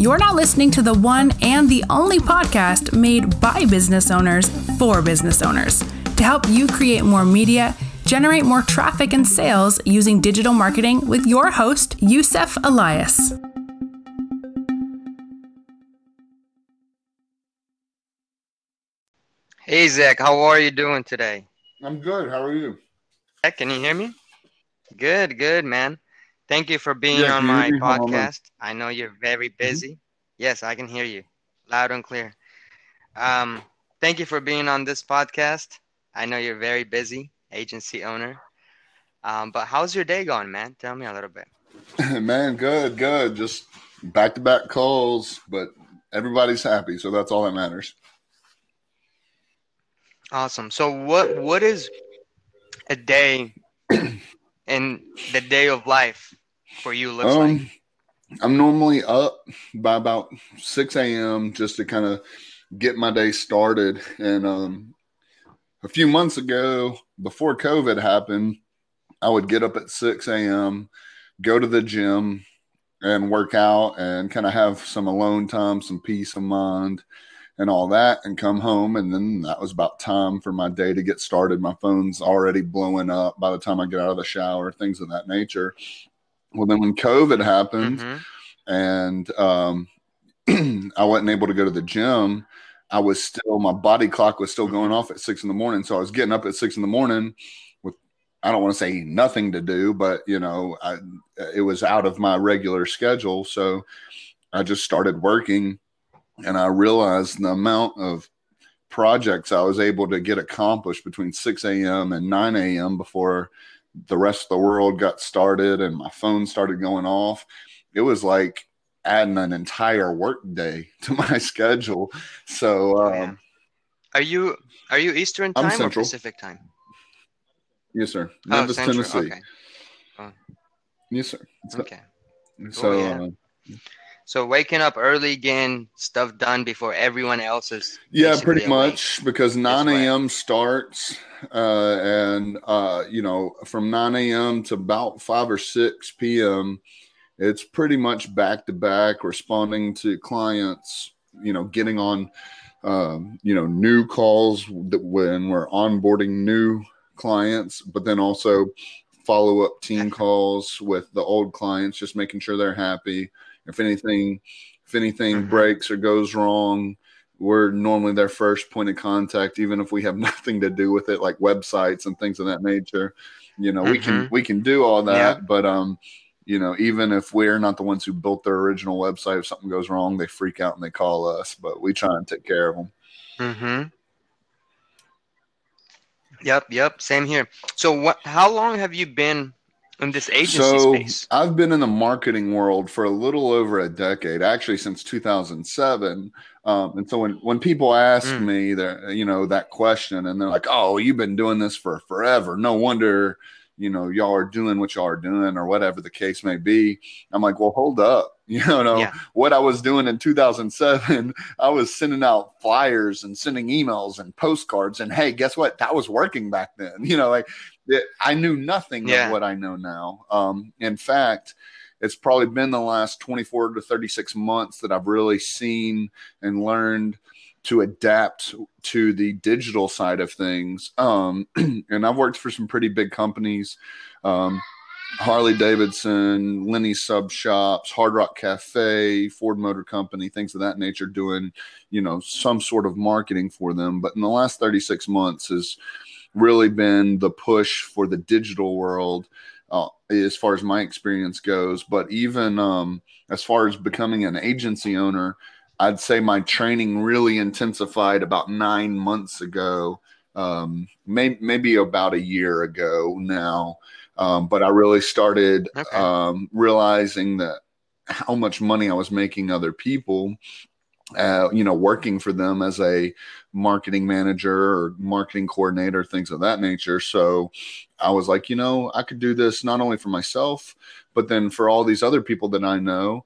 you're now listening to the one and the only podcast made by business owners for business owners to help you create more media, generate more traffic and sales using digital marketing with your host, Youssef Elias. Hey Zach, how are you doing today? I'm good. How are you? Zach, can you hear me? Good, good, man. Thank you for being on my podcast. I know you're very busy. Yes, I can hear you loud and clear. Um, thank you for being on this podcast. I know you're very busy, agency owner. Um, but how's your day going, man? Tell me a little bit. Man, good, good. Just back to back calls, but everybody's happy, so that's all that matters. Awesome. So what what is a day in the day of life for you looks like? Um, I'm normally up by about 6 a.m. just to kind of get my day started. And um, a few months ago, before COVID happened, I would get up at 6 a.m., go to the gym, and work out and kind of have some alone time, some peace of mind, and all that, and come home. And then that was about time for my day to get started. My phone's already blowing up by the time I get out of the shower, things of that nature. Well, then when COVID happened, Mhm. and um, I wasn't able to go to the gym. I was still my body clock was still going off at six in the morning, so I was getting up at six in the morning with I don't want to say nothing to do, but you know, I, it was out of my regular schedule, so I just started working, and I realized the amount of projects I was able to get accomplished between 6 a.m. and 9 a.m. before the rest of the world got started and my phone started going off. It was like adding an entire work day to my schedule. So, Oh, um, yeah. Are you are you Eastern I'm time or Pacific time? yes, sir. Oh, Memphis, Central. Tennessee. Okay. Yes, sir. So, Okay. so, yeah. uh, So waking up early, again, stuff done before everyone else is. Yeah, pretty much because 9 a.m. starts, uh, and uh, you know, from 9 a.m. to about 5 or 6 p.m., it's pretty much back to back responding to clients, you know, getting on, um, you know, new calls that when we're onboarding new clients, but then also follow up team calls with the old clients, just making sure they're happy. If anything, if anything Mhm. breaks or goes wrong, we're normally their first point of contact, even if we have nothing to do with it, like websites and things of that nature. You know, we can Mhm. we can do all that, Yeah. but um, you know, even if we're not the ones who built their original website, if something goes wrong, they freak out and they call us, but we try and take care of them. Mm-hmm. Yep, yep, same here. So what how long have you been in this agency so space? I've been in the marketing world for a little over a decade, actually since 2007. Um, and so when, when people ask Mm. me that, you know, that question and they're like, oh, you've been doing this for forever. No wonder, you know, y'all are doing what y'all are doing or whatever the case may be. I'm like, well, hold up. You know, Yeah. what I was doing in 2007, I was sending out flyers and sending emails and postcards. And hey, guess what? That was working back then. You know, like it, I knew nothing Yeah. of what I know now. Um, in fact, it's probably been the last 24 to 36 months that I've really seen and learned to adapt to the digital side of things. Um, and I've worked for some pretty big companies. Um, Harley Davidson, Lenny Sub Shops, Hard Rock Cafe, Ford Motor Company, things of that nature, doing you know some sort of marketing for them. But in the last 36 months has really been the push for the digital world uh, as far as my experience goes. But even um, as far as becoming an agency owner, I'd say my training really intensified about nine months ago, um, may, maybe about a year ago now. Um, but I really started Okay. um, realizing that how much money I was making other people, uh, you know, working for them as a marketing manager or marketing coordinator, things of that nature. So I was like, you know, I could do this not only for myself, but then for all these other people that I know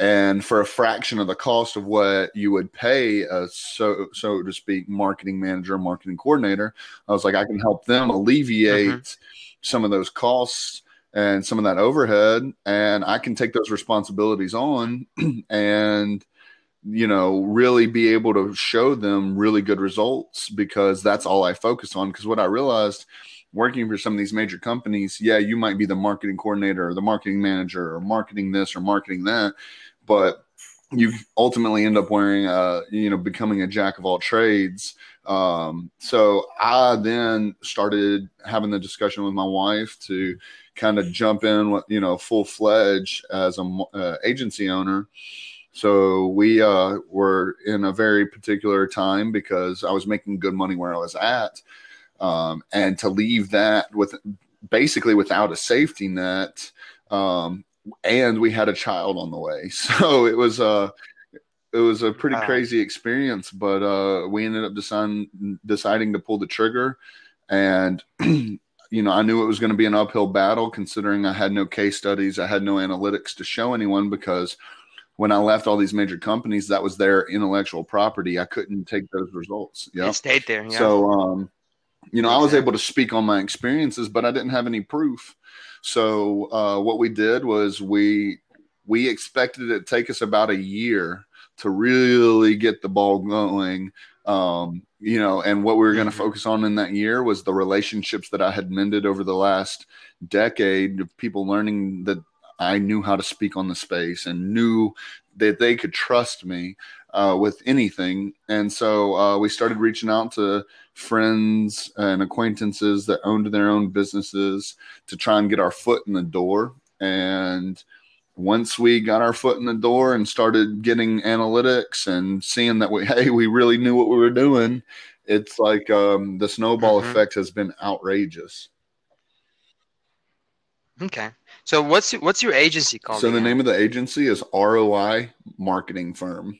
and for a fraction of the cost of what you would pay a so so to speak marketing manager marketing coordinator i was like i can help them alleviate some of those costs and some of that overhead and i can take those responsibilities on and you know really be able to show them really good results because that's all i focus on. Because what i realized working for some of these major companies yeah you might be the marketing coordinator or the marketing manager or marketing this or marketing that but you ultimately end up wearing uh you know becoming a jack of all trades. Um so i then started having the discussion with my wife to kind of jump in with you know full fledged as a uh, agency owner so we uh, were in a very particular time because I was making good money where I was at, um, and to leave that with basically without a safety net, um, and we had a child on the way, so it was a uh, it was a pretty wow. crazy experience. But uh, we ended up deciding deciding to pull the trigger, and. you know, I knew it was going to be an uphill battle considering I had no case studies, I had no analytics to show anyone because when I left all these major companies, that was their intellectual property. I couldn't take those results. Yeah, it stayed there. Yeah. So, um, you know, I was able to speak on my experiences, but I didn't have any proof. So, uh, what we did was we we expected it to take us about a year to really get the ball going. Um, you know, and what we were going to mm-hmm. focus on in that year was the relationships that I had mended over the last decade of people learning that I knew how to speak on the space and knew that they could trust me uh, with anything. And so uh, we started reaching out to friends and acquaintances that owned their own businesses to try and get our foot in the door. And once we got our foot in the door and started getting analytics and seeing that we, hey, we really knew what we were doing, it's like um, the snowball mm-hmm. effect has been outrageous. Okay. So what's what's your agency called? So again? the name of the agency is ROI Marketing Firm.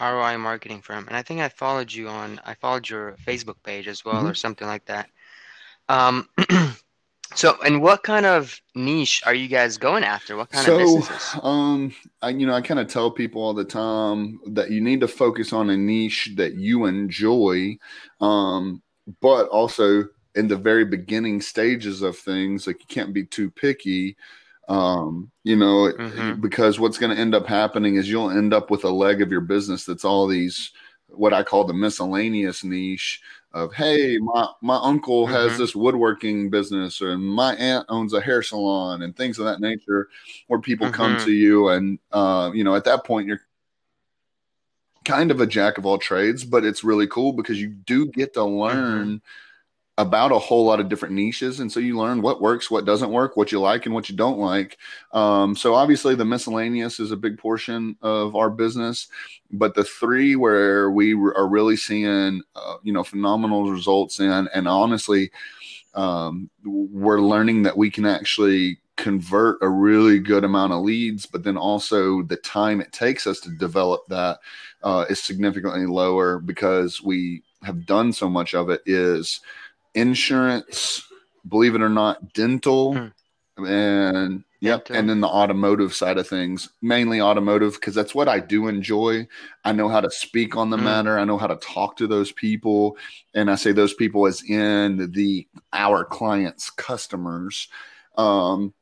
ROI Marketing Firm, and I think I followed you on. I followed your Facebook page as well, mm-hmm. or something like that. Um, so, and what kind of niche are you guys going after? What kind so, of businesses? Um, I, you know, I kind of tell people all the time that you need to focus on a niche that you enjoy, um, but also in the very beginning stages of things like you can't be too picky um, you know mm-hmm. because what's going to end up happening is you'll end up with a leg of your business that's all these what i call the miscellaneous niche of hey my my uncle mm-hmm. has this woodworking business or my aunt owns a hair salon and things of that nature where people mm-hmm. come to you and uh, you know at that point you're kind of a jack of all trades but it's really cool because you do get to mm-hmm. About a whole lot of different niches and so you learn what works what doesn't work what you like and what you don't like. Um, so obviously the miscellaneous is a big portion of our business but the three where we are really seeing uh, you know phenomenal results in and honestly um, we're learning that we can actually convert a really good amount of leads but then also the time it takes us to develop that uh, is significantly lower because we have done so much of it is insurance, believe it or not, dental, hmm. and yep, and then the automotive side of things, mainly automotive because that's what I do enjoy. I know how to speak on the hmm. matter. I know how to talk to those people, and I say those people as in the our clients' customers. Um,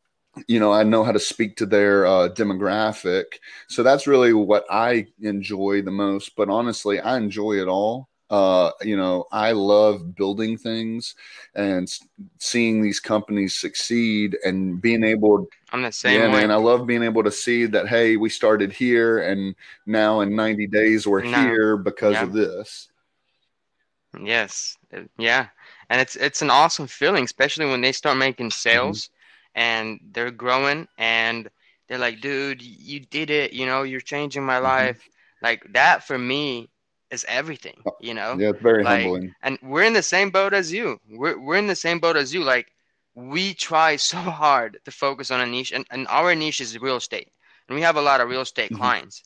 you know, I know how to speak to their uh, demographic. So that's really what I enjoy the most. But honestly, I enjoy it all uh, you know, I love building things and seeing these companies succeed and being able. I'm the same yeah, way. man. I love being able to see that. Hey, we started here, and now in 90 days we're no. here because yeah. of this. Yes, yeah, and it's it's an awesome feeling, especially when they start making mm-hmm. sales mm-hmm. and they're growing and they're like, dude, you did it. You know, you're changing my mm-hmm. life. Like that for me is everything, uh, you know? Yeah, it's very like, humbling. And we're in the same boat as you. We're, we're in the same boat as you. Like, we try so hard to focus on a niche, and, and our niche is real estate. And we have a lot of real estate mm-hmm. clients.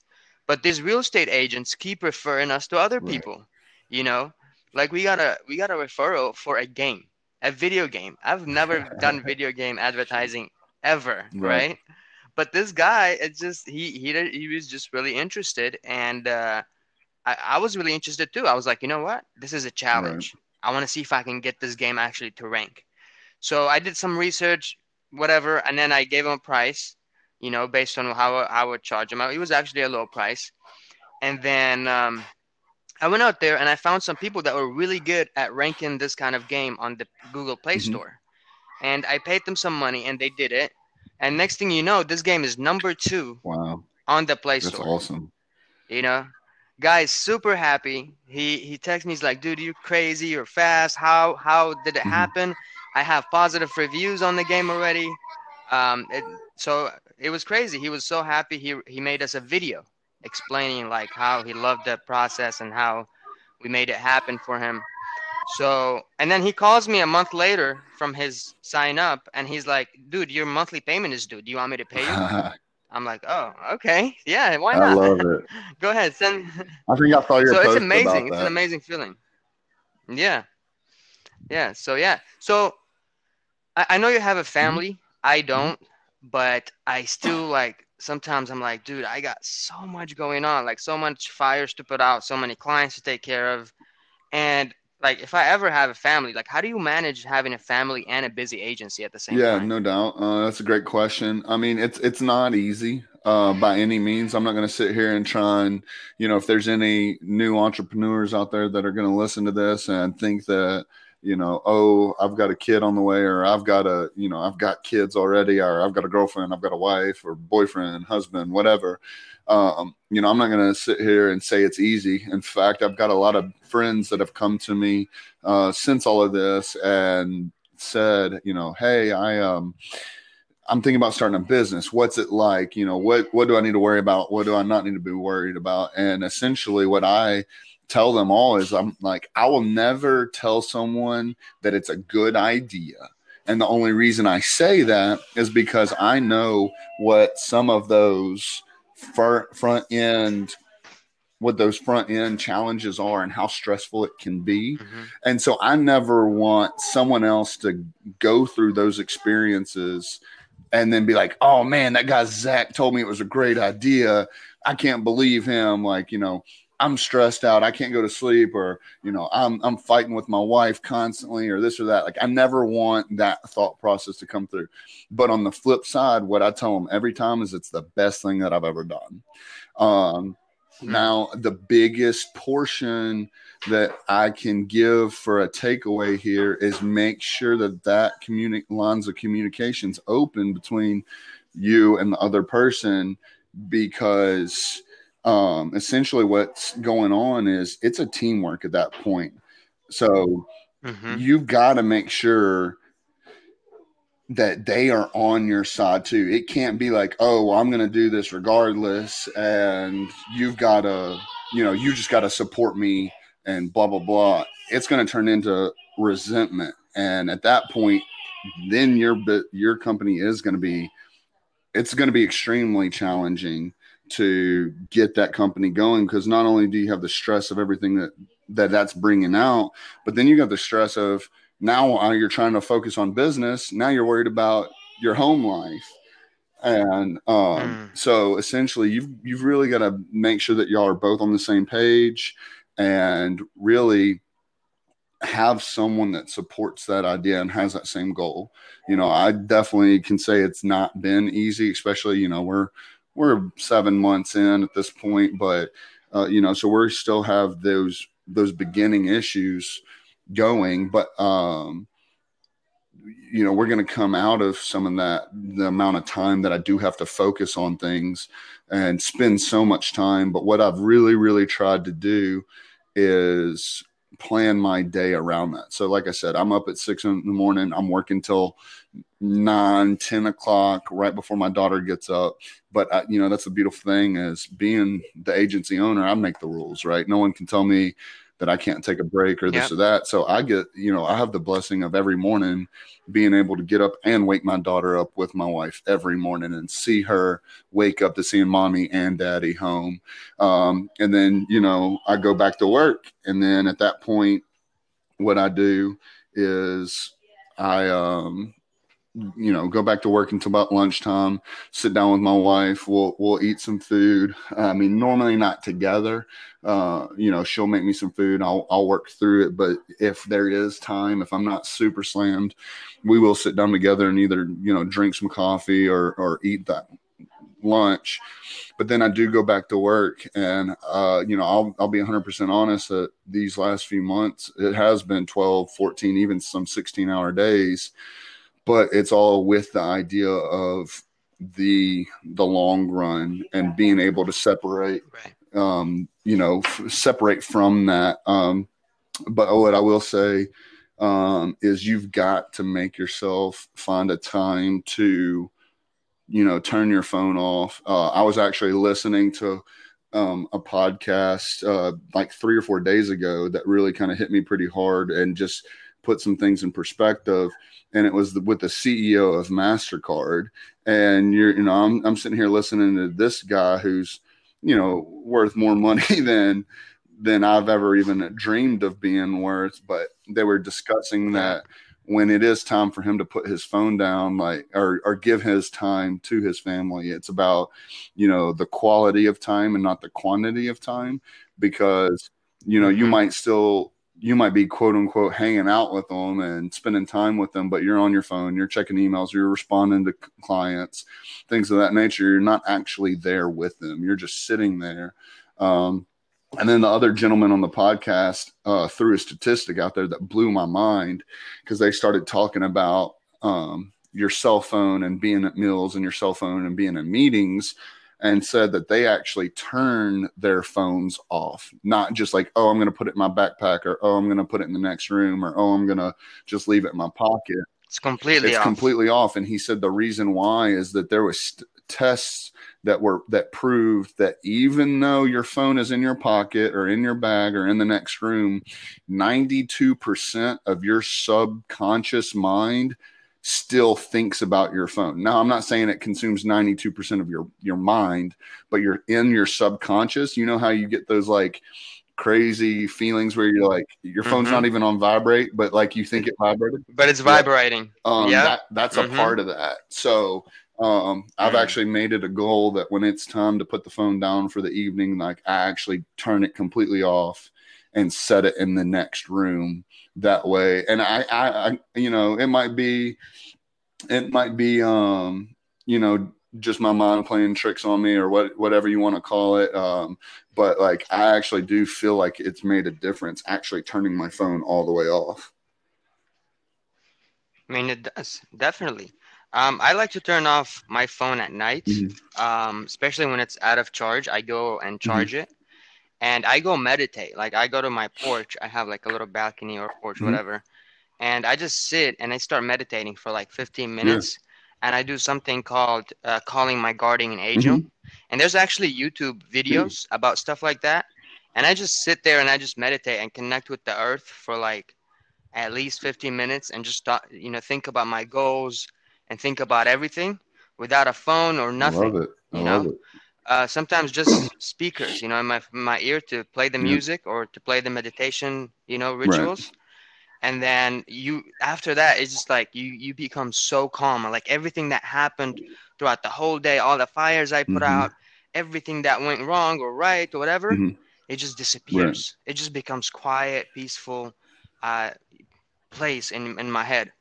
But these real estate agents keep referring us to other people, right. you know? Like, we got a we got a referral for a game, a video game. I've never done video game advertising ever, right? right? But this guy, it's just he he he was just really interested, and uh, I, I was really interested too. I was like, you know what? This is a challenge. Right. I want to see if I can get this game actually to rank. So I did some research, whatever, and then I gave him a price, you know, based on how I would charge him. It was actually a low price. And then um, I went out there and I found some people that were really good at ranking this kind of game on the Google Play mm-hmm. Store. And I paid them some money and they did it. And next thing you know, this game is number two wow. on the Play That's Store. That's awesome. You know, guy's super happy. He he texts me. He's like, "Dude, you're crazy. You're fast. How how did it mm-hmm. happen? I have positive reviews on the game already." Um, it, so it was crazy. He was so happy. He he made us a video explaining like how he loved the process and how we made it happen for him. So and then he calls me a month later from his sign up, and he's like, "Dude, your monthly payment is due. Do you want me to pay you?" I'm like, oh, okay, yeah, why not? I love it. Go ahead, send. I think I saw your. So it's amazing. It's an amazing feeling. Yeah, yeah. So yeah. So I, I know you have a family. Mm-hmm. I don't, but I still like. Sometimes I'm like, dude, I got so much going on, like so much fires to put out, so many clients to take care of, and like if I ever have a family, like how do you manage having a family and a busy agency at the same yeah, time? Yeah, no doubt. Uh, that's a great question. I mean, it's it's not easy uh, by any means. I'm not going to sit here and try and you know if there's any new entrepreneurs out there that are going to listen to this and think that you know, oh, I've got a kid on the way, or I've got a, you know, I've got kids already, or I've got a girlfriend, I've got a wife, or boyfriend, husband, whatever. Um, you know, I'm not going to sit here and say it's easy. In fact, I've got a lot of friends that have come to me uh, since all of this and said, you know, hey, I um, I'm thinking about starting a business. What's it like? You know, what what do I need to worry about? What do I not need to be worried about? And essentially, what I tell them all is, I'm like, I will never tell someone that it's a good idea. And the only reason I say that is because I know what some of those front end what those front end challenges are and how stressful it can be. Mm-hmm. And so I never want someone else to go through those experiences and then be like, oh man, that guy Zach told me it was a great idea. I can't believe him. Like, you know, I'm stressed out. I can't go to sleep, or you know, I'm I'm fighting with my wife constantly, or this or that. Like, I never want that thought process to come through. But on the flip side, what I tell them every time is it's the best thing that I've ever done. Um, now, the biggest portion that I can give for a takeaway here is make sure that that communi- lines of communications open between you and the other person because um, essentially what's going on is it's a teamwork at that point. So mm-hmm. you've got to make sure that they are on your side too. It can't be like, oh, well, I'm going to do this regardless, and you've got to, you know, you just got to support me and blah blah blah. It's going to turn into resentment, and at that point, then your your company is going to be, it's going to be extremely challenging to get that company going because not only do you have the stress of everything that that that's bringing out, but then you got the stress of now you're trying to focus on business. Now you're worried about your home life. And um, mm. so essentially you've you've really got to make sure that y'all are both on the same page and really have someone that supports that idea and has that same goal. You know, I definitely can say it's not been easy, especially, you know, we're we're seven months in at this point, but uh, you know, so we still have those those beginning issues going, but um, you know, we're going to come out of some of that the amount of time that I do have to focus on things and spend so much time. But what I've really, really tried to do is plan my day around that. So, like I said, I'm up at six in the morning. I'm working till nine, 10 o'clock, right before my daughter gets up. But I, you know, that's the beautiful thing is being the agency owner. I make the rules, right? No one can tell me that I can't take a break or this yep. or that. So I get, you know, I have the blessing of every morning being able to get up and wake my daughter up with my wife every morning and see her wake up to seeing mommy and daddy home. Um, and then, you know, I go back to work. And then at that point, what I do is I, um, you know go back to work until about lunchtime sit down with my wife we'll we'll eat some food. I mean normally not together. Uh, you know she'll make me some food I'll, I'll work through it. But if there is time if i'm not super slammed we will sit down together and either you know drink some coffee or or eat that lunch. But then i do go back to work and uh, you know I'll, I'll be 100% honest that these last few months it has been 12 14 even some 16 hour days but it's all with the idea of the the long run and being able to separate Right. um you know f- separate from that um but what i will say um is you've got to make yourself find a time to you know turn your phone off uh, i was actually listening to um, a podcast uh, like three or four days ago that really kind of hit me pretty hard and just put some things in perspective and it was the, with the ceo of mastercard. And you're you know I'm, I'm sitting here listening to this guy who's you know worth more money than than i've ever even dreamed of being worth. But they were discussing that when it is time for him to put his phone down like or or give his time to his family it's about you know the quality of time and not the quantity of time. Because you know you Mhm. might still you might be quote unquote hanging out with them and spending time with them but you're on your phone you're checking emails you're responding to clients things of that nature you're not actually there with them. You're just sitting there. Um, and then the other gentleman on the podcast uh, threw a statistic out there that blew my mind because they started talking about um, your cell phone and being at meals and your cell phone and being in meetings and said that they actually turn their phones off not just like oh i'm going to put it in my backpack or oh i'm going to put it in the next room or oh i'm going to just leave it in my pocket It's completely off. it's off. completely off and he said the reason why is that there was st- tests that were that proved that even though your phone is in your pocket or in your bag or in the next room 92% of your subconscious mind still thinks about your phone now i'm not saying it consumes 92% of your your mind but you're in your subconscious you know how you get those like crazy feelings where you're like your phone's Mhm. not even on vibrate but like you think it vibrated but it's vibrating. um Yeah. that, that's a Mhm. part of that so um i've Mm. actually made it a goal that when it's time to put the phone down for the evening like i actually turn it completely off and set it in the next room that way and i i, I you know it might be it might be um you know just my mind playing tricks on me or what whatever you want to call it um but like i actually do feel like it's made a difference actually turning my phone all the way off I mean, it does definitely. Um, I like to turn off my phone at night, Mhm. um, especially when it's out of charge. I go and Mm-hmm. charge it, and I go meditate. Like I go to my porch. I have like a little balcony or porch, Mhm. whatever, and I just sit and I start meditating for like 15 minutes, and I do something called uh, calling my guardian angel. And there's actually YouTube videos about stuff like that. And I just sit there and I just meditate and connect with the earth for like at least 15 minutes and just thought, you know think about my goals and think about everything without a phone or i nothing. love it i you love know? Uh, sometimes just speakers, you know, in my my ear to play the music or to play the meditation, you know, rituals. Right. And then you after that, it's just like you you become so calm. Like everything that happened throughout the whole day, all the fires I put Mhm. out, everything that went wrong or right or whatever, Mhm. it just disappears. It just becomes quiet, peaceful uh, place in in my head.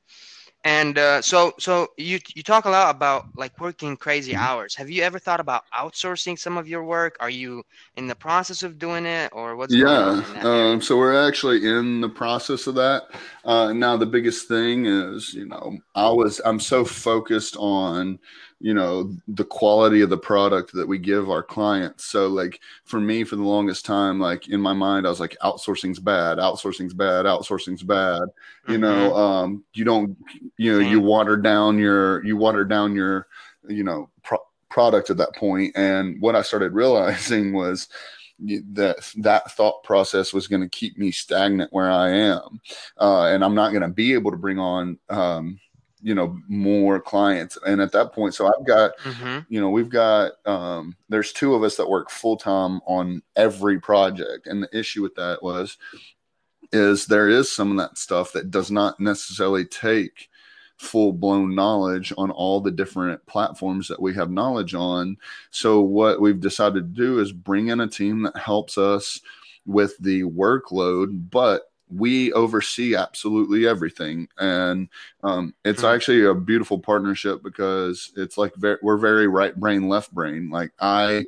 And uh, so so you you talk a lot about like working crazy Mhm. hours. Have you ever thought about outsourcing some of your work? Are you in the process of doing it, or what's going on Yeah, in that area? um, so we're actually in the process of that. Uh, now the biggest thing is, you know, I was I'm so focused on, you know, the quality of the product that we give our clients. So like for me, for the longest time, like in my mind, I was like, outsourcing's bad, outsourcing's bad, outsourcing's bad. You know, um, you don't, you know, you water down your, you water down your, you know, pro- product at that point. And what I started realizing was that that thought process was going to keep me stagnant where I am, uh, and I'm not going to be able to bring on, um, you know, more clients. And at that point, so I've got, hmm you know, we've got, um, there's two of us that work full time on every project, and the issue with that was, is there is some of that stuff that does not necessarily take full blown knowledge on all the different platforms that we have knowledge on. So, what we've decided to do is bring in a team that helps us with the workload, but we oversee absolutely everything and um, it's mm-hmm. actually a beautiful partnership because it's like very, we're very right brain left brain like i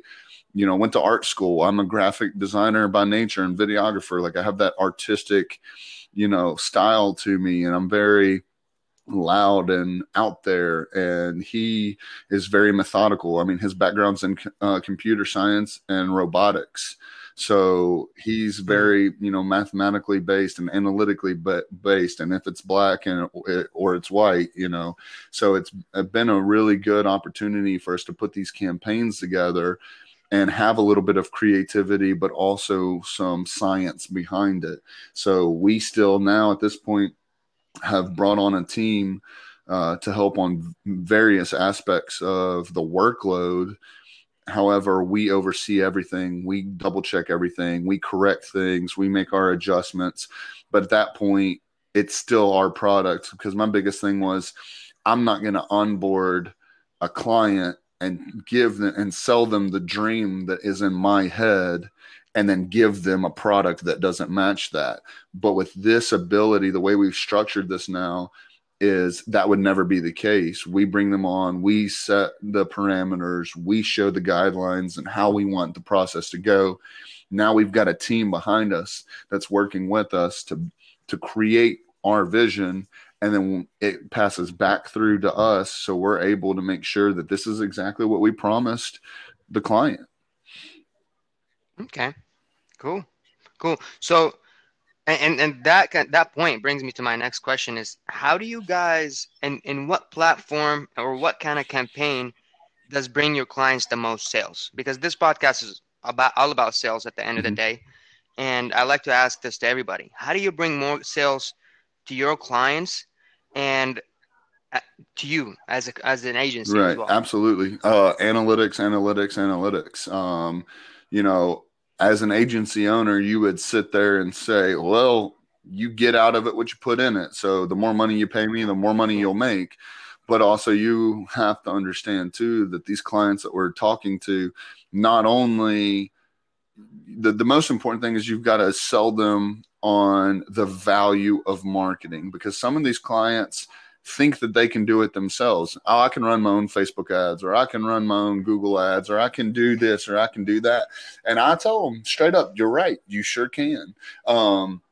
you know went to art school i'm a graphic designer by nature and videographer like i have that artistic you know style to me and i'm very loud and out there and he is very methodical i mean his background's in uh, computer science and robotics so he's hmm. very, you know, mathematically based and analytically based. And if it's black and or it's white, you know, so it's been a really good opportunity for us to put these campaigns together and have a little bit of creativity, but also some science behind it. So we still now at this point have brought on a team uh, to help on various aspects of the workload However, we oversee everything. We double check everything. We correct things. We make our adjustments. But at that point, it's still our product because my biggest thing was I'm not going to onboard a client and give them and sell them the dream that is in my head and then give them a product that doesn't match that. But with this ability, the way we've structured this now, is that would never be the case. We bring them on, we set the parameters, we show the guidelines and how we want the process to go. Now we've got a team behind us that's working with us to to create our vision and then it passes back through to us so we're able to make sure that this is exactly what we promised the client. Okay. Cool. Cool. So and and that that point brings me to my next question is how do you guys and in what platform or what kind of campaign does bring your clients the most sales because this podcast is about all about sales at the end mm-hmm. of the mm-hmm. day and i like to ask this to everybody how do you bring more sales to your clients and uh, to you as a, as an agency right well? absolutely uh, analytics analytics analytics um, you know as an agency owner, you would sit there and say, well, you get out of it what you put in it. So the more money you pay me, the more money you'll make. But also, you have to understand too that these clients that we're talking to, not only the, the most important thing is you've got to sell them on the value of marketing because some of these clients, think that they can do it themselves. Oh, I can run my own Facebook ads, or I can run my own Google ads, or I can do this, or I can do that. And I tell them straight up, you're right, you sure can. Um,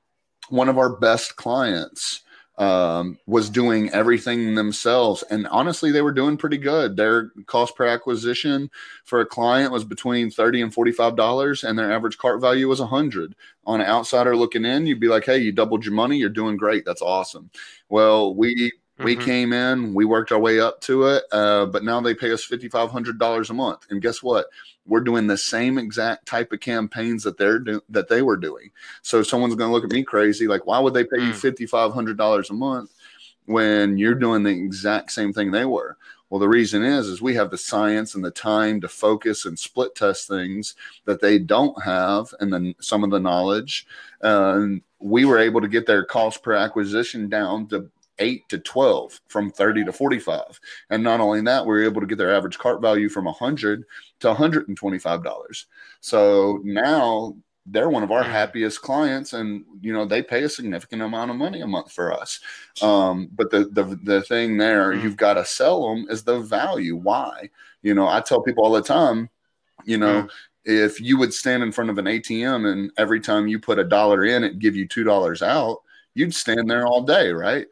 one of our best clients um, was doing everything themselves. And honestly, they were doing pretty good. Their cost per acquisition for a client was between 30 and $45, and their average cart value was 100. On an outsider looking in, you'd be like, hey, you doubled your money. You're doing great. That's awesome. Well, we we mm-hmm. came in, we worked our way up to it, uh, but now they pay us fifty five hundred dollars a month. And guess what? We're doing the same exact type of campaigns that they're do- that they were doing. So someone's going to look at me crazy, like, why would they pay mm. you fifty five hundred dollars a month when you're doing the exact same thing they were? Well, the reason is is we have the science and the time to focus and split test things that they don't have, and then some of the knowledge. Uh, and we were able to get their cost per acquisition down to 8 to 12 from 30 to 45 and not only that we are able to get their average cart value from 100 to 125 dollars. So now they're one of our happiest clients and you know they pay a significant amount of money a month for us. Um, but the, the the thing there mm. you've got to sell them is the value. Why? You know i tell people all the time you know mm. if you would stand in front of an atm and every time you put a dollar in it give you two dollars out you'd stand there all day, right?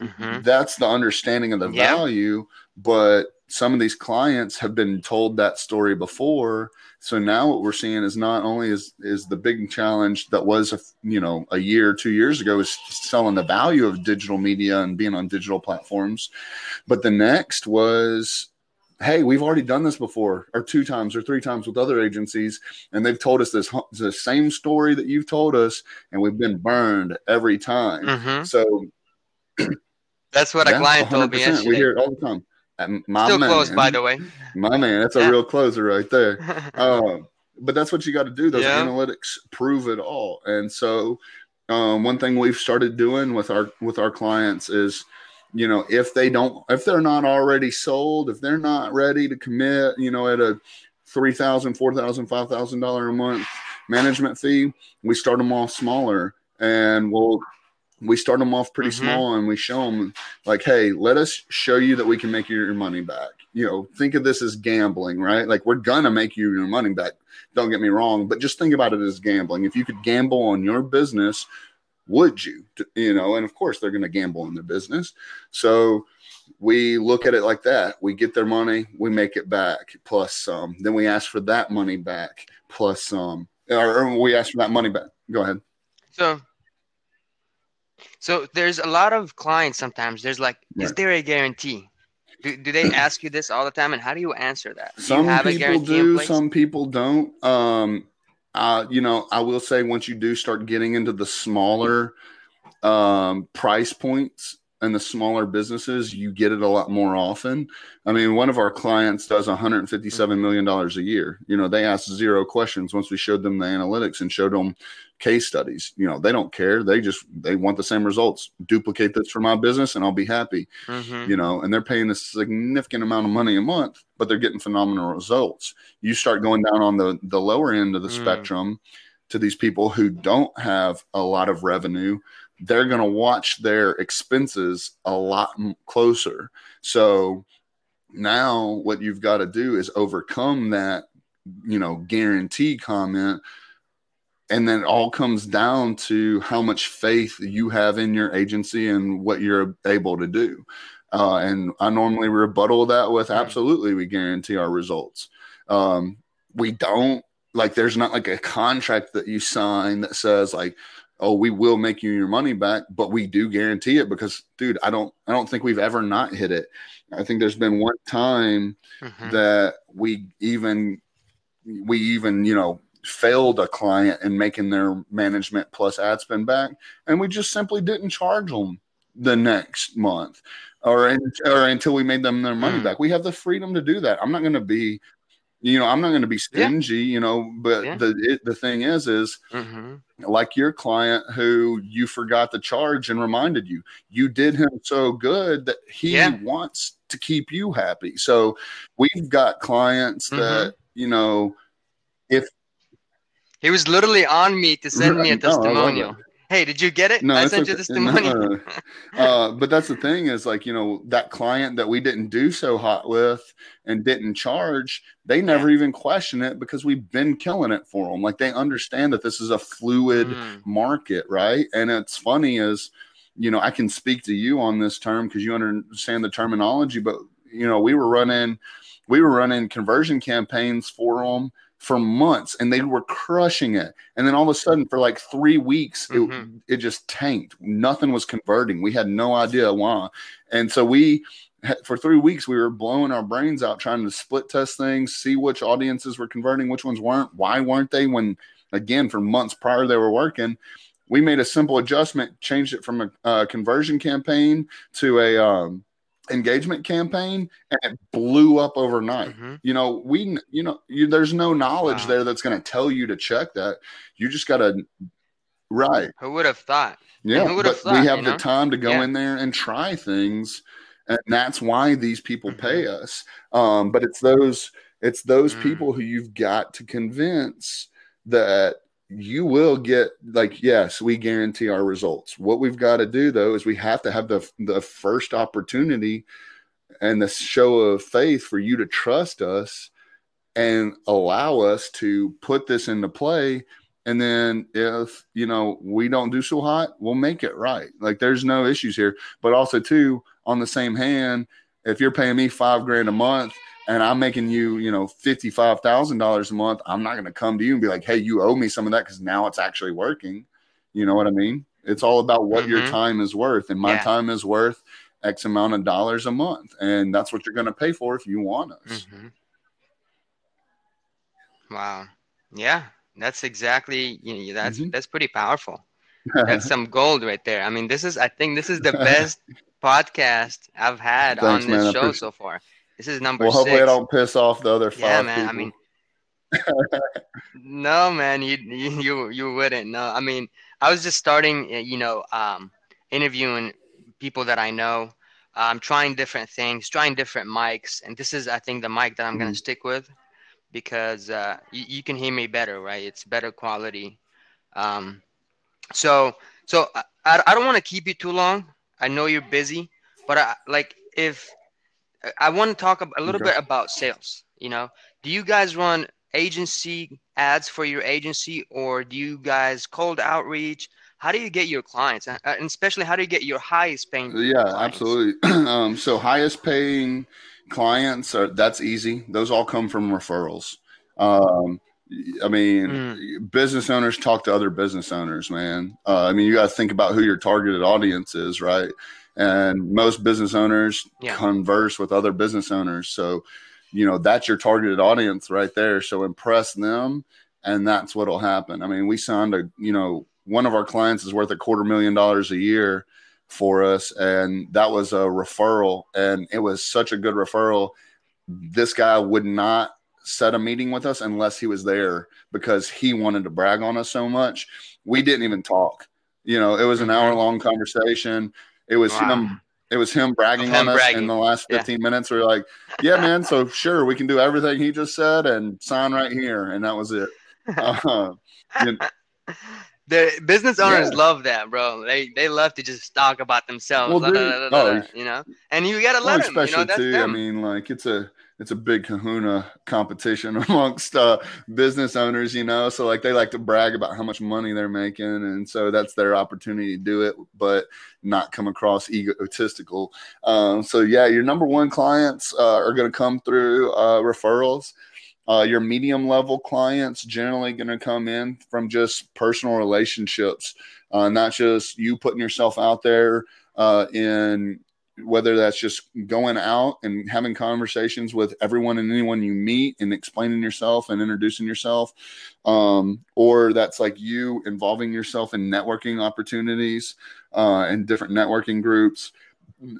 Mm-hmm. That's the understanding of the yep. value. But some of these clients have been told that story before. So now what we're seeing is not only is is the big challenge that was a you know a year, two years ago is selling the value of digital media and being on digital platforms, but the next was hey, we've already done this before, or two times, or three times with other agencies, and they've told us this the same story that you've told us, and we've been burned every time. Mm-hmm. So that's what yeah, a client 100%. told me yesterday. We hear it all the time. My Still man, close, by the way. My man, that's a yeah. real closer right there. uh, but that's what you got to do. Those yeah. analytics prove it all. And so, um, one thing we've started doing with our with our clients is you know, if they don't, if they're not already sold, if they're not ready to commit, you know, at a three thousand, four thousand, five thousand dollar a month management fee, we start them off smaller, and we'll we start them off pretty Mhm. small, and we show them like, hey, let us show you that we can make you your money back. You know, think of this as gambling, right? Like we're gonna make you your money back. Don't get me wrong, but just think about it as gambling. If you could gamble on your business, would you? You know, and of course they're gonna gamble on their business. So we look at it like that. We get their money, we make it back plus some. Then we ask for that money back plus some, or, or we ask for that money back. Go ahead. So, so there's a lot of clients sometimes. There's like, is there a guarantee? Do, do they ask you this all the time, and how do you answer that? Do Some you have a people do, some people don't. Um, uh, you know, I will say once you do start getting into the smaller um, price points and the smaller businesses, you get it a lot more often. I mean, one of our clients does 157 million dollars a year. You know, they asked zero questions once we showed them the analytics and showed them case studies. You know, they don't care. They just they want the same results. Duplicate this for my business, and I'll be happy Mhm. you know, and they're paying a significant amount of money a month, but they're getting phenomenal results. You start going down on the the lower end of the Mm. spectrum to these people who don't have a lot of revenue. They're going to watch their expenses a lot closer. So now what you've got to do is overcome that, you know, guarantee comment and then it all comes down to how much faith you have in your agency and what you're able to do. Uh, and I normally rebuttal that with absolutely, we guarantee our results. Um, we don't like, there's not like a contract that you sign that says like, oh, we will make you your money back, but we do guarantee it because, dude, I don't, I don't think we've ever not hit it. I think there's been one time Mhm. that we even we even you know failed a client in making their management plus ad spend back and we just simply didn't charge them the next month or, or until we made them their money Mm. back we have the freedom to do that i'm not going to be you know i'm not going to be Yeah. stingy you know but Yeah. the it, the thing is is Mhm. like your client who you forgot to charge and reminded you you did him so good that he Yeah. wants to keep you happy so we've got clients Mhm. that you know if He was literally on me to send me a testimonial No, I love testimonial. it. Hey, did you get it? no I sent you this okay. No. uh, but that's the thing is like you know that client that we didn't do so hot with and didn't charge they never even question it because we've been killing it for them like they understand that this is a fluid Mm. market, right? And it's funny is, you know, I can speak to you on this term because you understand the terminology, but you know, we were running, we were running conversion campaigns for them for months, and they were crushing it. And then all of a sudden, for like three weeks, Mhm. it it just tanked. Nothing was converting. We had no idea why, and so we. For three weeks, we were blowing our brains out trying to split test things, see which audiences were converting, which ones weren't. Why weren't they? When again for months prior they were working we made a simple adjustment changed it from a, uh conversion campaign to a um, engagement campaign and it blew up overnight Mhm. you know we you know you, there's no knowledge Wow. there that's going to tell you to check that you just got to right Who would have thought? yeah who thought, we have the know? time to go Yeah. in there and try things and that's why these people Mhm. pay us um, but it's those it's those Mm. people who you've got to convince that you will get like yes we guarantee our results. What we've got to do though is we have to have the the first opportunity and the show of faith for you to trust us and allow us to put this into play. And then if you know we don't do so hot we'll make it right. Like there's no issues here. But also too on the same hand if you're paying me five grand a month and i'm making you you know $55000 a month i'm not going to come to you and be like hey you owe me some of that because now it's actually working you know what i mean it's all about what your Mhm. time is worth and my Yeah. time is worth x amount of dollars a month and that's what you're going to pay for if you want us Mhm. Wow. Yeah, that's exactly. You know, that's Mhm. that's pretty powerful. That's some gold right there. I mean, this is. I think this is the best podcast I've had Thanks, on man. This show so far. This is number well hopefully i don't piss off the other five yeah, man. I mean, no, man. You you you wouldn't. No, I mean, I was just starting. uh, You know, um, interviewing people that I know I'm trying different things, trying different mics, and this is I think the mic that I'm gonna Mhm. stick with because uh, you, you can hear me better, right? It's better quality. Um, so so I, I I don't want to keep you too long. I know you're busy, but I, like if I want to talk a, little Okay. bit about sales. You know, do you guys run agency ads for your agency, or do you guys cold outreach? How do you get your clients, and especially how do you get your highest paying? Yeah, clients? absolutely. um, so highest paying clients are that's easy. Those all come from referrals. Um, I mean, Mm. business owners talk to other business owners, man. Uh, I mean, you got to think about who your targeted audience is, right? And most business owners Yeah. converse with other business owners. So, you know, that's your targeted audience right there. So impress them, and that's what'll happen. I mean, we signed a, you know, one of our clients is worth a quarter million dollars a year for us, and that was a referral, and it was such a good referral. This guy would not set a meeting with us unless he was there because he wanted to brag on us so much. We didn't even talk. You know, it was an Mhm. hour long conversation. It was Wow. him. It was him bragging him on us bragging. in the last Yeah. 15 minutes. We are like, yeah, man. So sure, we can do everything he just said and sign right here. And that was it. Uh, you- The business owners Yeah. love that, bro. They they love to just talk about themselves, Well, la, oh, you know. And you gotta well, let them. You know, that's too. them. I mean, like it's a it's a big kahuna competition amongst uh, business owners, you know. So like they like to brag about how much money they're making, and so that's their opportunity to do it, but not come across egotistical. Um, so yeah, your number one clients uh, are going to come through uh, referrals. Uh, your medium level clients generally going to come in from just personal relationships, uh, not just you putting yourself out there uh, in whether that's just going out and having conversations with everyone and anyone you meet and explaining yourself and introducing yourself um, or that's like you involving yourself in networking opportunities uh, and different networking groups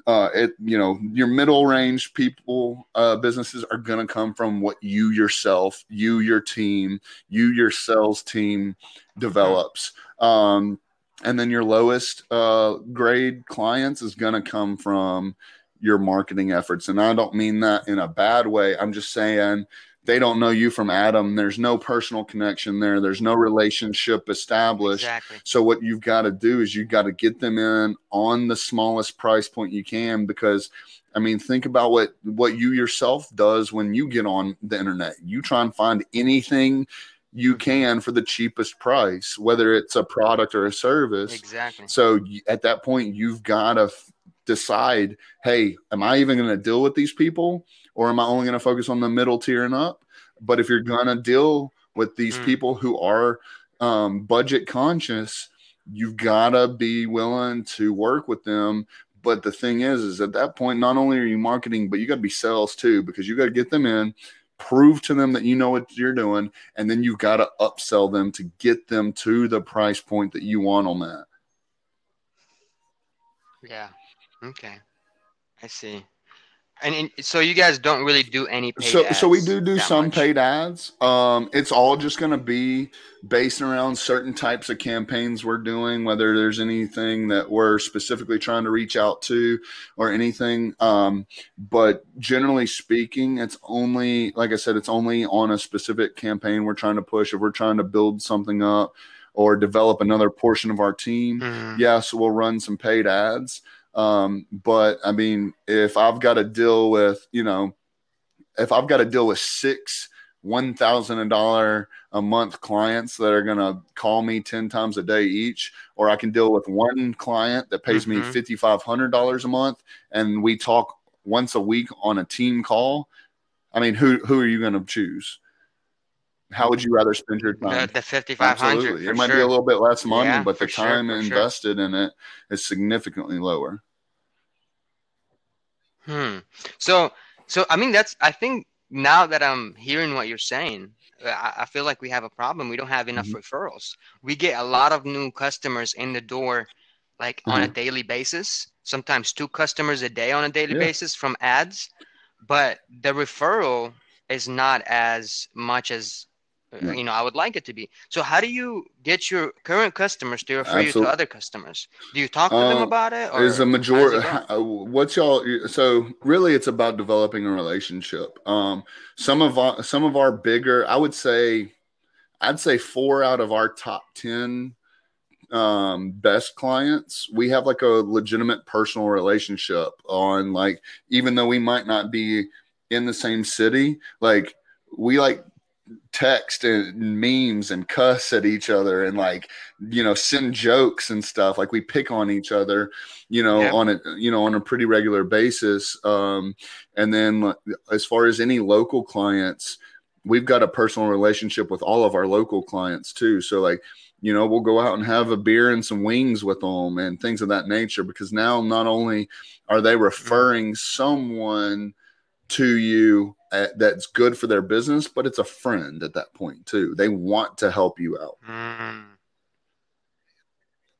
uh, it you know your middle range people uh, businesses are going to come from what you yourself you your team you your sales team develops. Um, and then your lowest uh, grade clients is going to come from your marketing efforts. And i don't mean that in a bad way. I'm just saying they don't know you from adam. There's no personal connection there. There's no relationship established. Exactly. so what you've got to do is you've got to get them in on the smallest price point you can because I mean think about what what you yourself does when you get on the internet. You try and find anything you can for the cheapest price, whether it's a product or a service. Exactly. So at that point you've got to f- decide, hey, am I even going to deal with these people or am I only going to focus on the middle tier and up? But if you're going to deal with these Mm. people who are um, budget conscious, you've got to be willing to work with them. But the thing is, is at that point, not only are you marketing, but you got to be sales too, because you got to get them in, prove to them that you know what you're doing, and then you've got to upsell them to get them to the price point that you want on that. Yeah. Okay. I see. And, and so you guys don't really do any paid so so we do do some much? paid ads um it's all just going to be based around certain types of campaigns we're doing whether there's anything that we're specifically trying to reach out to or anything um but generally speaking it's only like i said it's only on a specific campaign we're trying to push if we're trying to build something up or develop another portion of our team Mhm. yes, we'll run some paid ads. Um, but I mean, if I've got to deal with, you know, if I've got to deal with six one thousand dollar a month clients that are gonna call me ten times a day each, or I can deal with one client that pays me Mhm. fifty five hundred dollars a month, and we talk once a week on a team call. I mean, who who are you gonna choose? How would you rather spend your time? The, the 5500 Absolutely. for It might sure. be a little bit less money, Yeah, but the sure, time sure. invested in it is significantly lower. Hmm. So, so I mean, that's. I think now that I'm hearing what you're saying, I, I feel like we have a problem. We don't have enough Mhm. referrals. We get a lot of new customers in the door, like on a Mhm. daily basis. Sometimes two customers a day on a daily Yeah. basis from ads, but the referral is not as much as Uh, You know, I would like it to be. So how do you get your current customers to refer you to other customers? Do you talk to them Uh, about it? Or is a majority what's y'all so really it's about developing a relationship um some of our some of our bigger i would say i'd say four out of our top 10 um best clients we have like a legitimate personal relationship on like even though we might not be in the same city like we like text and memes and cuss at each other and like you know send jokes and stuff. Like we pick on each other you know Yeah. on a you know on a pretty regular basis. Um and then as far as any local clients we've got a personal relationship with all of our local clients too. So like you know we'll go out and have a beer and some wings with them and things of that nature because now not only are they referring someone to you uh, that's good for their business but it's a friend at that point too they want to help you out Mm.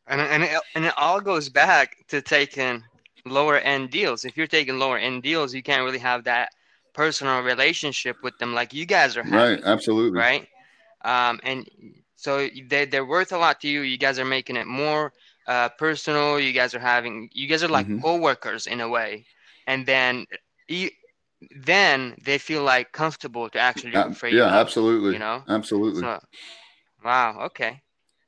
And and it, and it all goes back to taking lower end deals. If you're taking lower end deals, you can't really have that personal relationship with them like you guys are having, right absolutely right? Um, and so they they're worth a lot to you. You guys are making it more uh, personal. You guys are having you guys are like Mhm. coworkers in a way, and then then they feel like comfortable to actually refer you yeah absolutely You know. absolutely So, wow. Okay.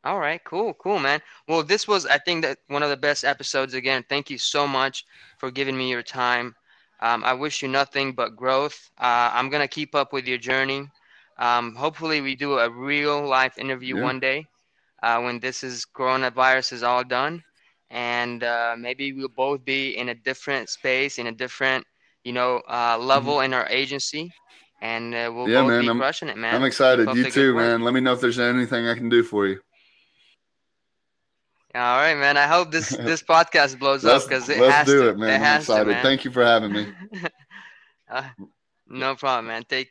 All right. Cool. Cool, man. Well, this was, I think, that one of the best episodes. Again, thank you so much for giving me your time. Um, I wish you nothing but growth. Uh, I'm gonna keep up with your journey. Um, hopefully, we do a real life interview Yeah. one day uh, when this is coronavirus is all done, and uh, maybe we'll both be in a different space, in a different, you know, uh, level in our agency, and uh, we'll Mm-hmm. Yeah, man, be I'm- crushing it, man. i'm excited you too man let me know if there's anything i can do for you All right, man. I hope this this podcast blows up because it let's has do to. it man i'm has to, excited thank you for having me uh, no problem, man. Take